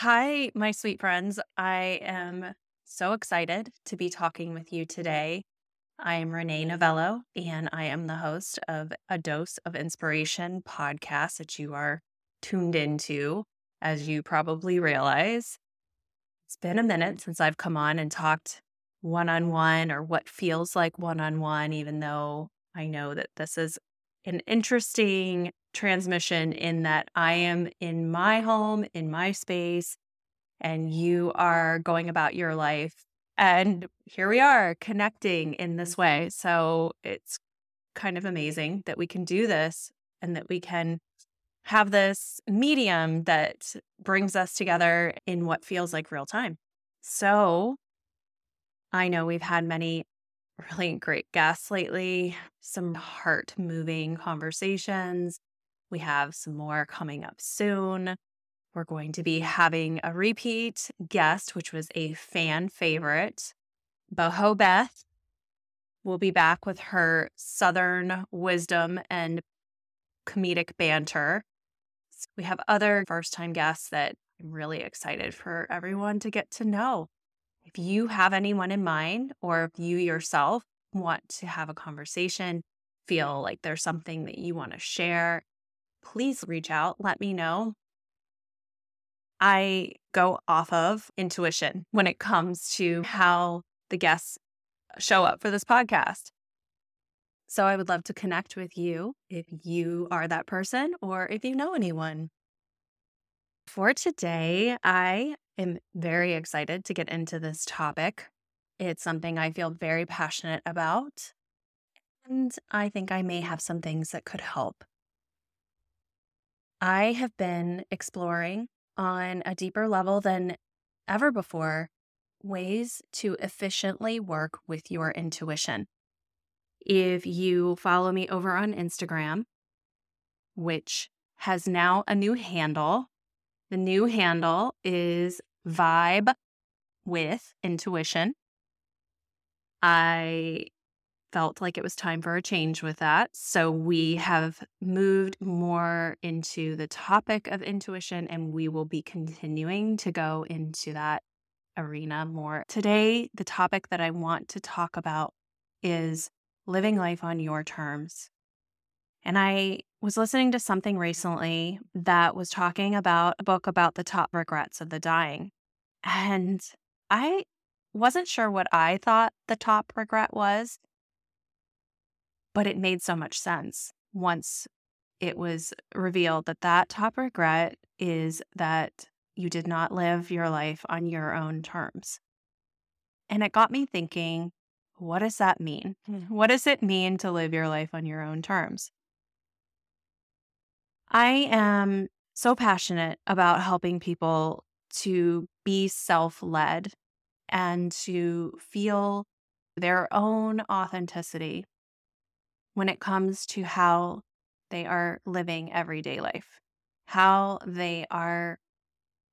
Hi, my sweet friends. I am so excited to be talking with you today. I am Renee Novello, and I am the host of a Dose of Inspiration podcast that you are tuned into, as you probably realize. It's been a minute since I've come on and talked one on one or what feels like one on one, even though I know that this is an interesting transmission in that I am in my home, in my space, and you are going about your life. And here we are connecting in this mm-hmm. way. So it's kind of amazing that we can do this and that we can have this medium that brings us together in what feels like real time. So I know we've had many really great guests lately, some heart moving conversations. We have some more coming up soon. We're going to be having a repeat guest, which was a fan favorite. Boho Beth We'll be back with her Southern wisdom and comedic banter. We have other first time guests that I'm really excited for everyone to get to know. If you have anyone in mind, or if you yourself want to have a conversation, feel like there's something that you want to share, please reach out. Let me know. I go off of intuition when it comes to how the guests show up for this podcast. So I would love to connect with you if you are that person or if you know anyone. For today, I am very excited to get into this topic. It's something I feel very passionate about, and I think I may have some things that could help. I have been exploring on a deeper level than ever before ways to efficiently work with your intuition. If you follow me over on Instagram, which has now a new handle, the new handle is Vibe with Intuition. I felt like it was time for a change with that. So we have moved more into the topic of intuition and we will be continuing to go into that arena more. Today, the topic that I want to talk about is living life on your terms. And I was listening to something recently that was talking about a book about the top regrets of the dying. And I wasn't sure what I thought the top regret was. But it made so much sense once it was revealed that that top regret is that you did not live your life on your own terms. And it got me thinking, what does that mean? Hmm. What does it mean to live your life on your own terms? I am so passionate about helping people to be self led and to feel their own authenticity when it comes to how they are living everyday life, how they are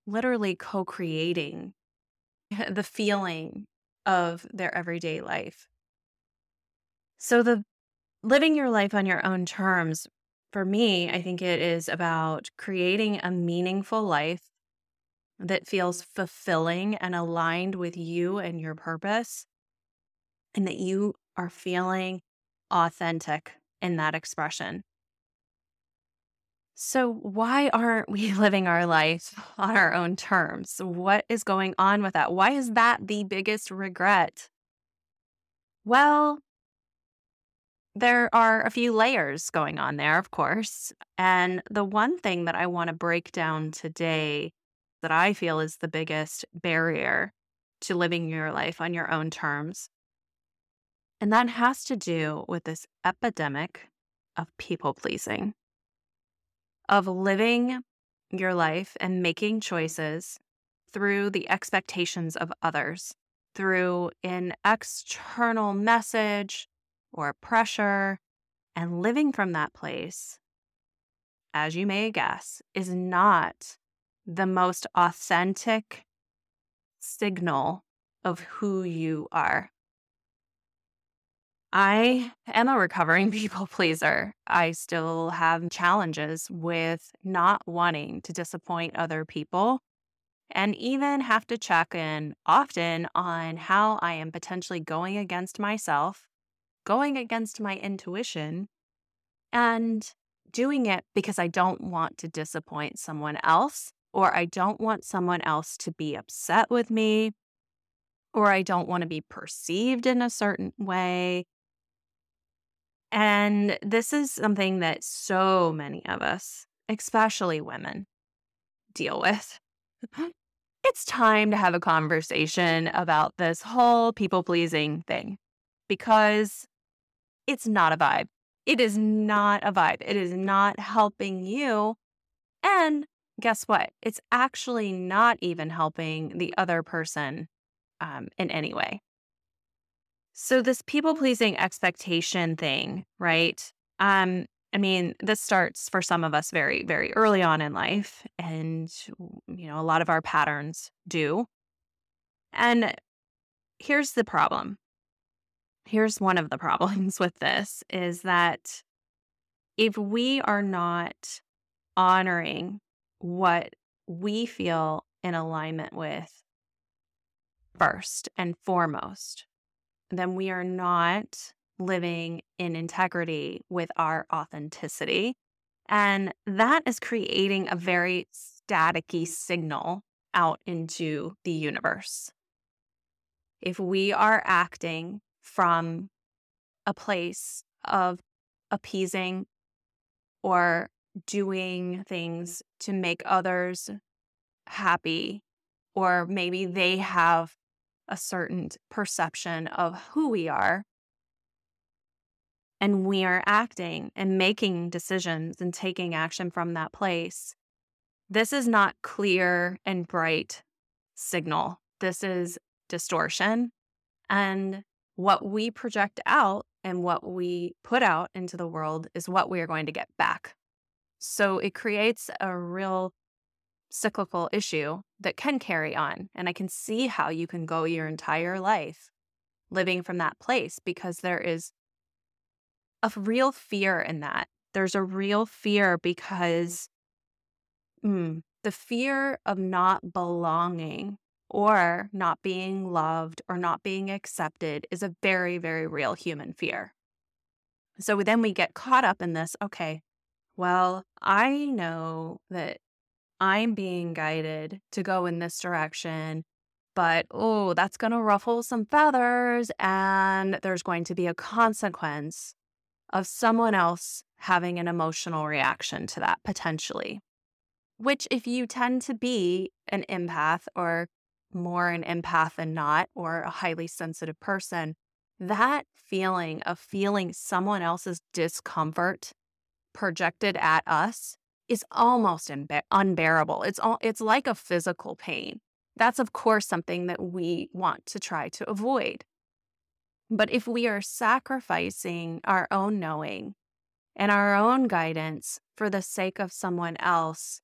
literally co creating the feeling of their everyday life. So, the living your life on your own terms, for me, I think it is about creating a meaningful life that feels fulfilling and aligned with you and your purpose, and that you are feeling authentic in that expression. So, why aren't we living our life on our own terms? What is going on with that? Why is that the biggest regret? Well, there are a few layers going on there, of course. And the one thing that I want to break down today that I feel is the biggest barrier to living your life on your own terms. And that has to do with this epidemic of people pleasing, of living your life and making choices through the expectations of others, through an external message or pressure, and living from that place, as you may guess, is not the most authentic signal of who you are. I am a recovering people pleaser. I still have challenges with not wanting to disappoint other people. and even have to check in often on how I am potentially going against myself, going against my intuition, and doing it because I don't want to disappoint someone else, or I don't want someone else to be upset with me, or I don't want to be perceived in a certain way. And this is something that so many of us, especially women, deal with. it's time to have a conversation about this whole people pleasing thing because it's not a vibe. It is not a vibe. It is not helping you. And guess what? It's actually not even helping the other person um, in any way. So this people pleasing expectation thing, right? Um, I mean, this starts for some of us very, very early on in life, and you know, a lot of our patterns do. And here's the problem. Here's one of the problems with this is that if we are not honoring what we feel in alignment with first and foremost, then we are not living in integrity with our authenticity. And that is creating a very staticky signal out into the universe. If we are acting from a place of appeasing or doing things to make others happy, or maybe they have a certain perception of who we are. And we are acting and making decisions and taking action from that place. This is not clear and bright signal. This is distortion. And what we project out and what we put out into the world is what we are going to get back. So it creates a real cyclical issue that can carry on. And I can see how you can go your entire life living from that place because there is a real fear in that. There's a real fear because mm, the fear of not belonging or not being loved or not being accepted is a very, very real human fear. So then we get caught up in this okay, well, I know that I'm being guided to go in this direction, but oh, that's going to ruffle some feathers. And there's going to be a consequence of someone else having an emotional reaction to that potentially. Which, if you tend to be an empath or more an empath than not, or a highly sensitive person, that feeling of feeling someone else's discomfort projected at us is almost unbe- unbearable. It's all, it's like a physical pain. That's of course something that we want to try to avoid. But if we are sacrificing our own knowing and our own guidance for the sake of someone else,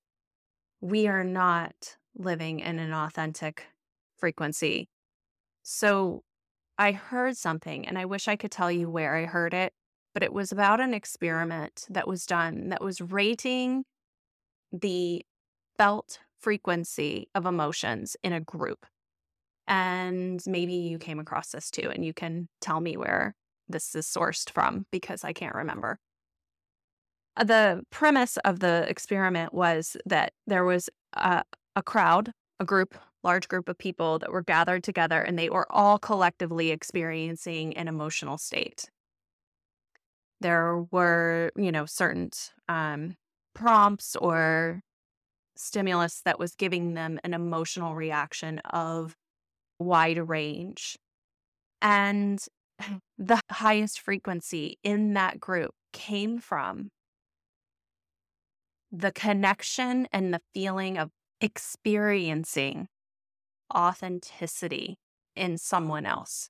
we are not living in an authentic frequency. So I heard something, and I wish I could tell you where I heard it, but it was about an experiment that was done that was rating the felt frequency of emotions in a group. And maybe you came across this too, and you can tell me where this is sourced from because I can't remember. Uh, the premise of the experiment was that there was a, a crowd, a group, large group of people that were gathered together, and they were all collectively experiencing an emotional state. There were, you know, certain um, prompts or stimulus that was giving them an emotional reaction of wide range. And the highest frequency in that group came from the connection and the feeling of experiencing authenticity in someone else.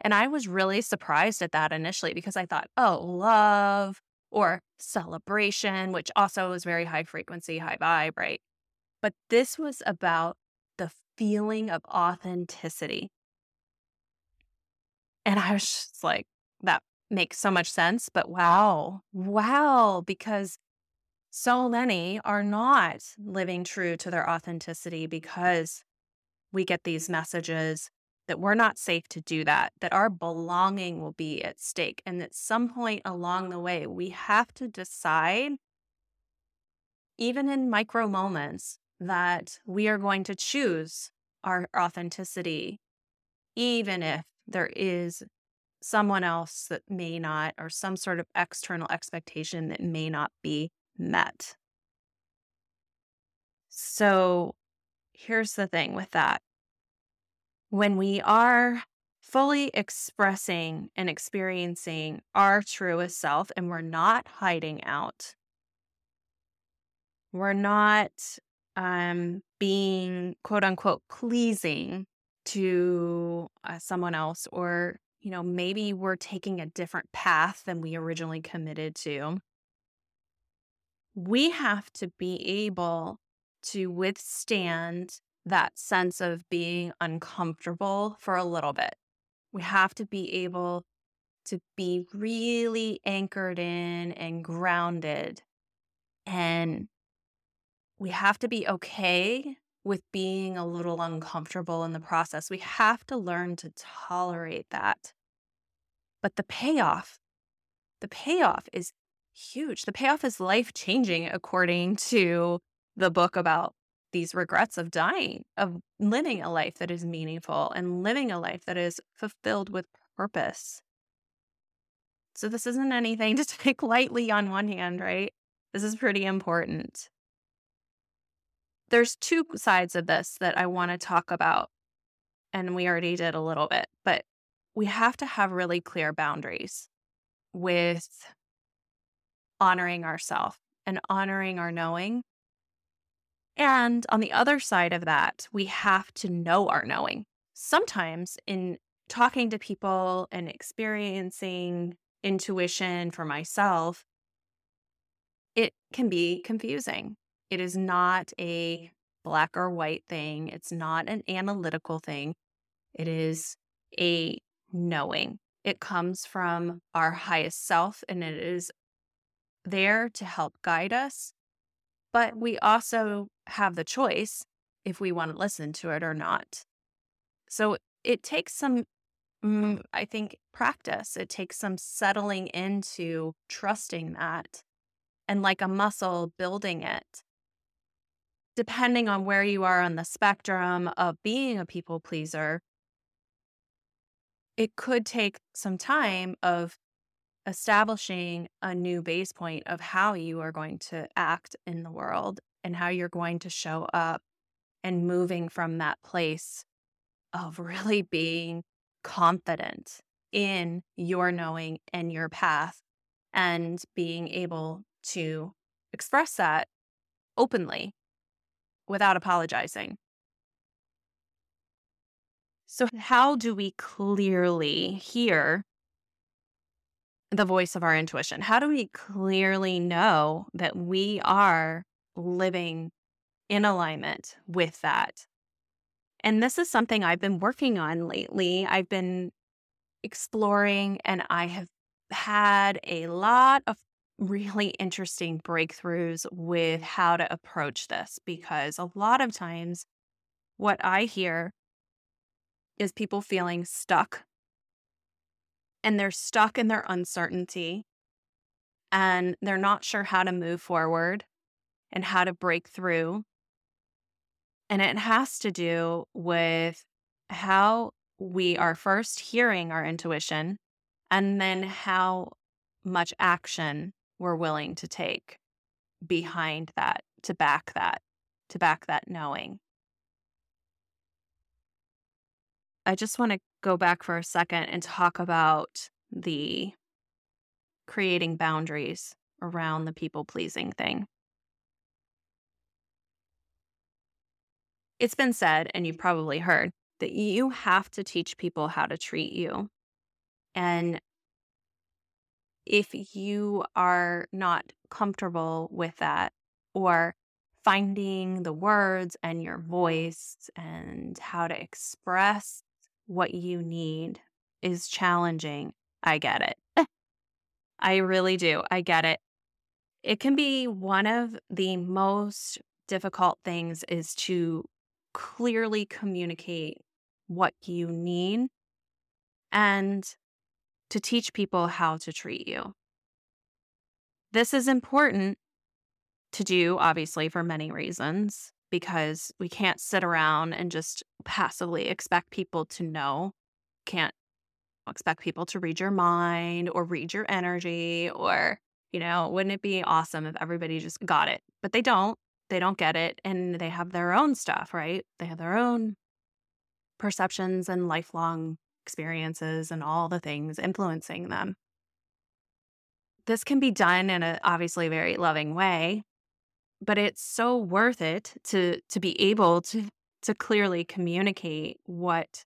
And I was really surprised at that initially because I thought, oh, love, or celebration, which also is very high frequency, high vibe, right? But this was about the feeling of authenticity. And I was just like, that makes so much sense. But wow, wow, because so many are not living true to their authenticity because we get these messages that we're not safe to do that, that our belonging will be at stake. And at some point along the way, we have to decide, even in micro moments, that we are going to choose our authenticity, even if there is someone else that may not, or some sort of external expectation that may not be met. So here's the thing with that when we are fully expressing and experiencing our truest self and we're not hiding out, we're not um, being quote unquote pleasing to uh, someone else, or, you know, maybe we're taking a different path than we originally committed to. We have to be able to withstand that sense of being uncomfortable for a little bit. We have to be able to be really anchored in and grounded. And we have to be okay with being a little uncomfortable in the process. We have to learn to tolerate that. But the payoff, the payoff is huge. The payoff is life changing, according to the book about these regrets of dying, of living a life that is meaningful and living a life that is fulfilled with purpose. So, this isn't anything to take lightly on one hand, right? This is pretty important. There's two sides of this that I want to talk about, and we already did a little bit, but we have to have really clear boundaries with honoring ourselves and honoring our knowing and on the other side of that, we have to know our knowing. Sometimes in talking to people and experiencing intuition for myself, it can be confusing. It is not a black or white thing, it's not an analytical thing. It is a knowing. It comes from our highest self and it is there to help guide us but we also have the choice if we want to listen to it or not. So it takes some, mm, I think, practice. It takes some settling into trusting that and like a muscle, building it. Depending on where you are on the spectrum of being a people pleaser, it could take some time of establishing a new base point of how you are going to act in the world and how you're going to show up and moving from that place of really being confident in your knowing and your path and being able to express that openly without apologizing. So, how do we clearly hear the voice of our intuition? How do we clearly know that we are living in alignment with that? And this is something I've been working on lately. I've been exploring and I have had a lot of really interesting breakthroughs with how to approach this because a lot of times what I hear is people feeling stuck and they're stuck in their uncertainty and they're not sure how to move forward and how to break through. And it has to do with how we are first hearing our intuition and then how much action we're willing to take behind that, to back that, to back that knowing. I just want to go back for a second and talk about the creating boundaries around the people pleasing thing. It's been said, and you've probably heard, that you have to teach people how to treat you. And if you are not comfortable with that or finding the words and your voice and how to express what you need is challenging. I get it. I really do. I get it. it can be one of the most difficult things is to clearly communicate what you need and to teach people how to treat you. This is important to do, obviously, for many reasons, because we can't sit around and just passively expect people to know. Can't expect people to read your mind or read your energy or, you know, wouldn't it be awesome if everybody just got it? But they don't. They don't get it and they have their own stuff, right? They have their own perceptions and lifelong experiences and all the things influencing them. This can be done in a obviously very loving way, but it's so worth it to to be able to to clearly communicate what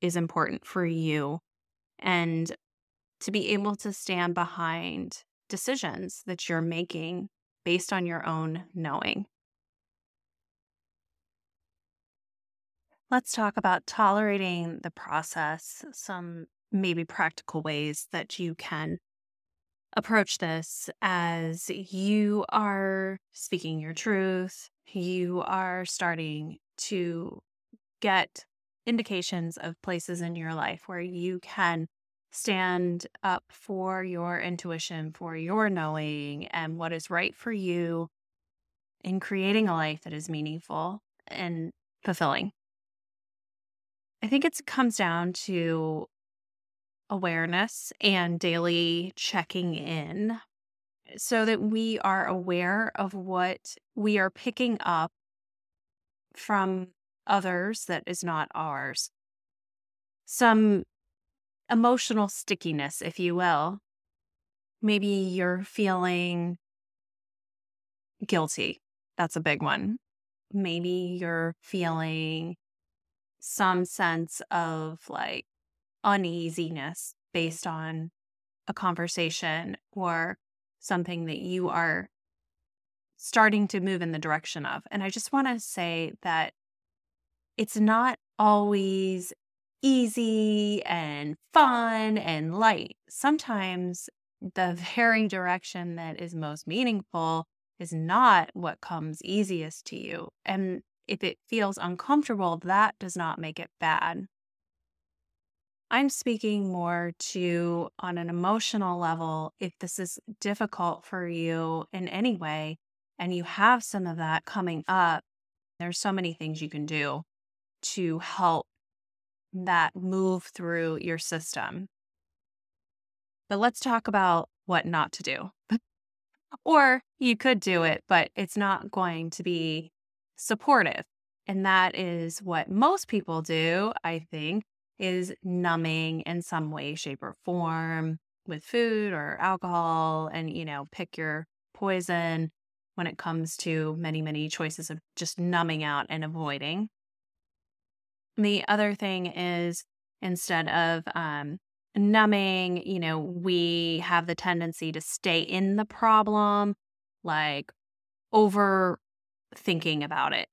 is important for you and to be able to stand behind decisions that you're making based on your own knowing. Let's talk about tolerating the process, some maybe practical ways that you can approach this as you are speaking your truth, you are starting to get indications of places in your life where you can stand up for your intuition, for your knowing, and what is right for you in creating a life that is meaningful and fulfilling. I think it comes down to awareness and daily checking in so that we are aware of what we are picking up from others that is not ours. Some emotional stickiness, if you will. Maybe you're feeling guilty. That's a big one. Maybe you're feeling some sense of like uneasiness based on a conversation or something that you are starting to move in the direction of. And I just want to say that it's not always easy and fun and light. Sometimes the very direction that is most meaningful is not what comes easiest to you. And if it feels uncomfortable, that does not make it bad. I'm speaking more to on an emotional level. If this is difficult for you in any way and you have some of that coming up, there's so many things you can do to help that move through your system. But let's talk about what not to do. or you could do it, but it's not going to be supportive. And that is what most people do, I think, is numbing in some way, shape, or form with food or alcohol. And, you know, pick your poison when it comes to many, many choices of just numbing out and avoiding. The other thing is instead of um, numbing, you know, we have the tendency to stay in the problem, like over thinking about it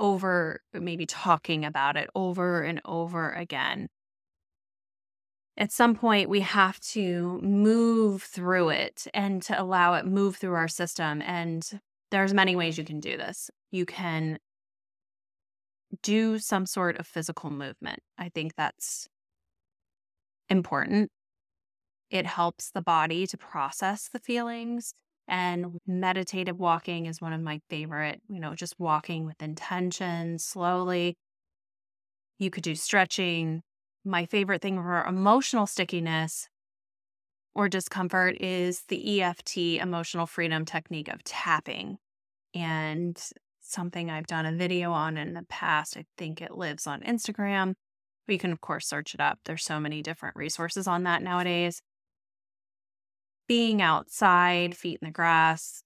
over maybe talking about it over and over again. At some point, we have to move through it and to allow it move through our system. And there's many ways you can do this. You can do some sort of physical movement. I think that's important. It helps the body to process the feelings and meditative walking is one of my favorite, you know, just walking with intention slowly. You could do stretching. My favorite thing for emotional stickiness or discomfort is the EFT emotional freedom technique of tapping. And something I've done a video on in the past. I think it lives on Instagram. But you can, of course, search it up. There's so many different resources on that nowadays being outside, feet in the grass,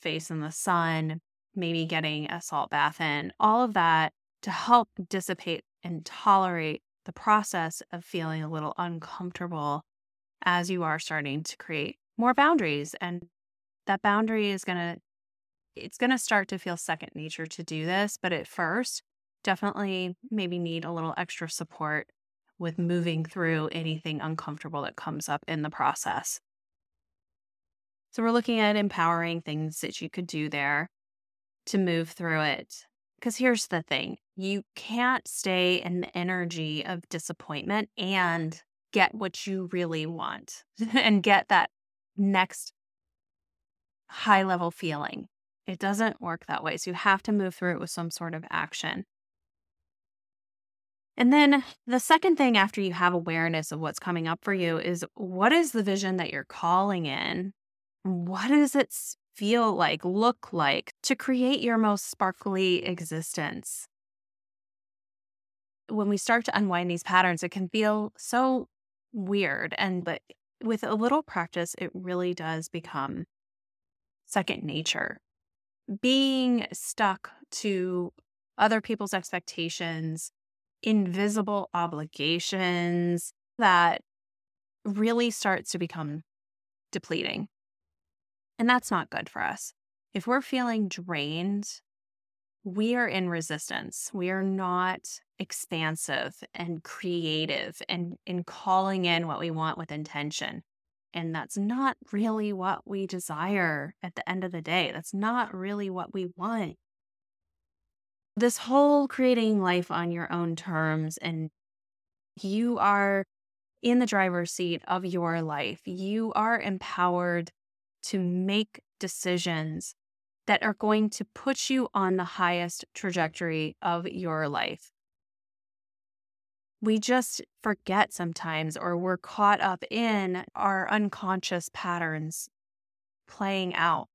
face in the sun, maybe getting a salt bath in, all of that to help dissipate and tolerate the process of feeling a little uncomfortable as you are starting to create more boundaries and that boundary is going to it's going to start to feel second nature to do this but at first definitely maybe need a little extra support with moving through anything uncomfortable that comes up in the process So we're looking at empowering things that you could do there to move through it. Because here's the thing you can't stay in the energy of disappointment and get what you really want and get that next high level feeling. It doesn't work that way. So you have to move through it with some sort of action. And then the second thing after you have awareness of what's coming up for you is what is the vision that you're calling in? What does it feel like, look like to create your most sparkly existence? When we start to unwind these patterns, it can feel so weird. And but with a little practice, it really does become second nature. Being stuck to other people's expectations, invisible obligations that really starts to become depleting. And that's not good for us. If we're feeling drained, we are in resistance. We are not expansive and creative and in calling in what we want with intention. And that's not really what we desire at the end of the day. That's not really what we want. This whole creating life on your own terms, and you are in the driver's seat of your life. You are empowered to make decisions that are going to put you on the highest trajectory of your life. We just forget sometimes, or we're caught up in our unconscious patterns playing out.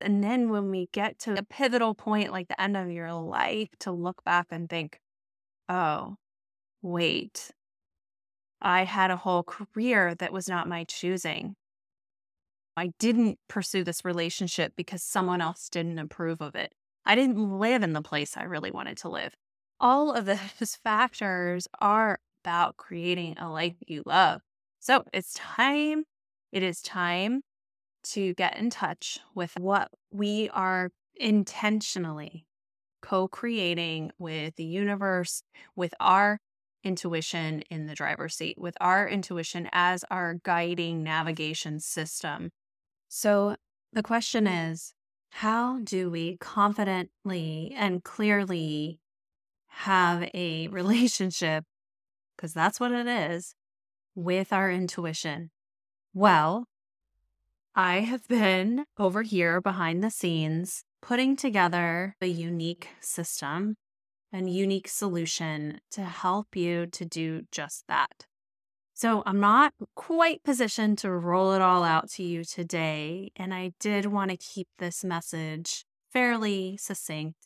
And then when we get to a pivotal point like the end of your life to look back and think, oh, wait, I had a whole career that was not my choosing. I didn't pursue this relationship because someone else didn't approve of it. I didn't live in the place I really wanted to live. All of those factors are about creating a life you love. So it's time. It is time to get in touch with what we are intentionally co creating with the universe, with our intuition in the driver's seat, with our intuition as our guiding navigation system. So the question is how do we confidently and clearly have a relationship? Because that's what it is with our intuition. Well, I have been over here behind the scenes putting together a unique system and unique solution to help you to do just that. So I'm not quite positioned to roll it all out to you today. And I did want to keep this message fairly succinct.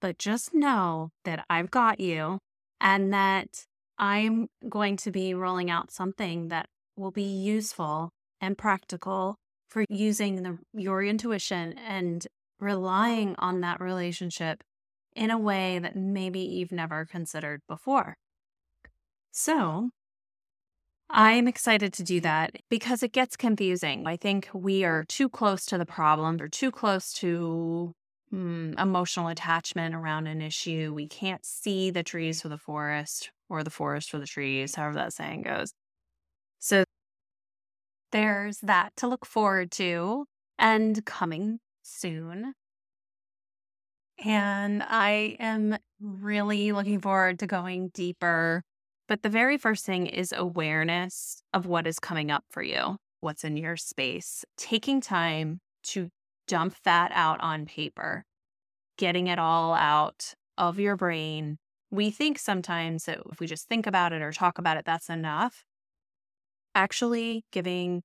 But just know that I've got you and that I'm going to be rolling out something that will be useful and practical for using the, your intuition and relying on that relationship in a way that maybe you've never considered before. So, I'm excited to do that because it gets confusing. I think we are too close to the problem or too close to hmm, emotional attachment around an issue. We can't see the trees for the forest or the forest for the trees, however that saying goes. So there's that to look forward to and coming soon. And I am really looking forward to going deeper. But the very first thing is awareness of what is coming up for you, what's in your space, taking time to dump that out on paper, getting it all out of your brain. We think sometimes that if we just think about it or talk about it, that's enough actually giving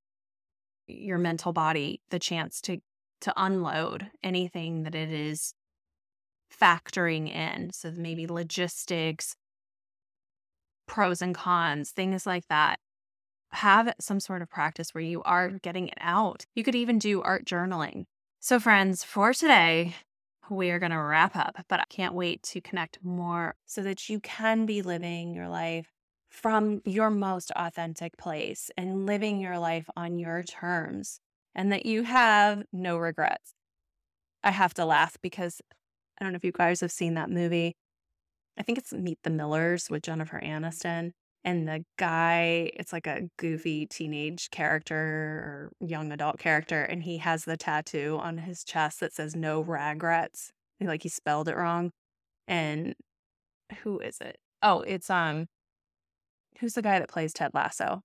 your mental body the chance to to unload anything that it is factoring in so maybe logistics pros and cons things like that have some sort of practice where you are getting it out you could even do art journaling so friends for today we are going to wrap up but i can't wait to connect more so that you can be living your life from your most authentic place and living your life on your terms and that you have no regrets. I have to laugh because I don't know if you guys have seen that movie. I think it's Meet the Millers with Jennifer Aniston. And the guy, it's like a goofy teenage character or young adult character, and he has the tattoo on his chest that says no regrets. Like he spelled it wrong. And who is it? Oh, it's um who's the guy that plays Ted Lasso?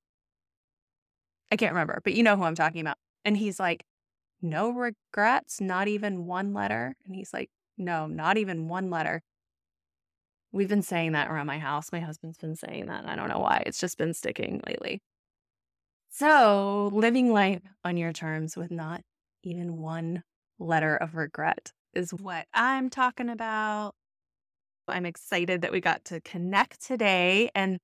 I can't remember, but you know who I'm talking about. And he's like, no regrets, not even one letter. And he's like, no, not even one letter. We've been saying that around my house. My husband's been saying that. I don't know why. It's just been sticking lately. So, living life on your terms with not even one letter of regret is what I'm talking about. I'm excited that we got to connect today. And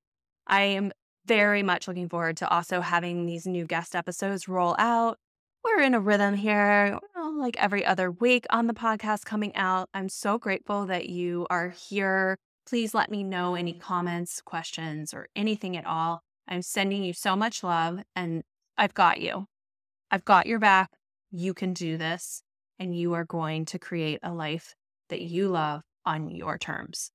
I am very much looking forward to also having these new guest episodes roll out. We're in a rhythm here, well, like every other week on the podcast coming out. I'm so grateful that you are here Please let me know any comments, questions, or anything at all. I'm sending you so much love and I've got you. I've got your back. You can do this and you are going to create a life that you love on your terms.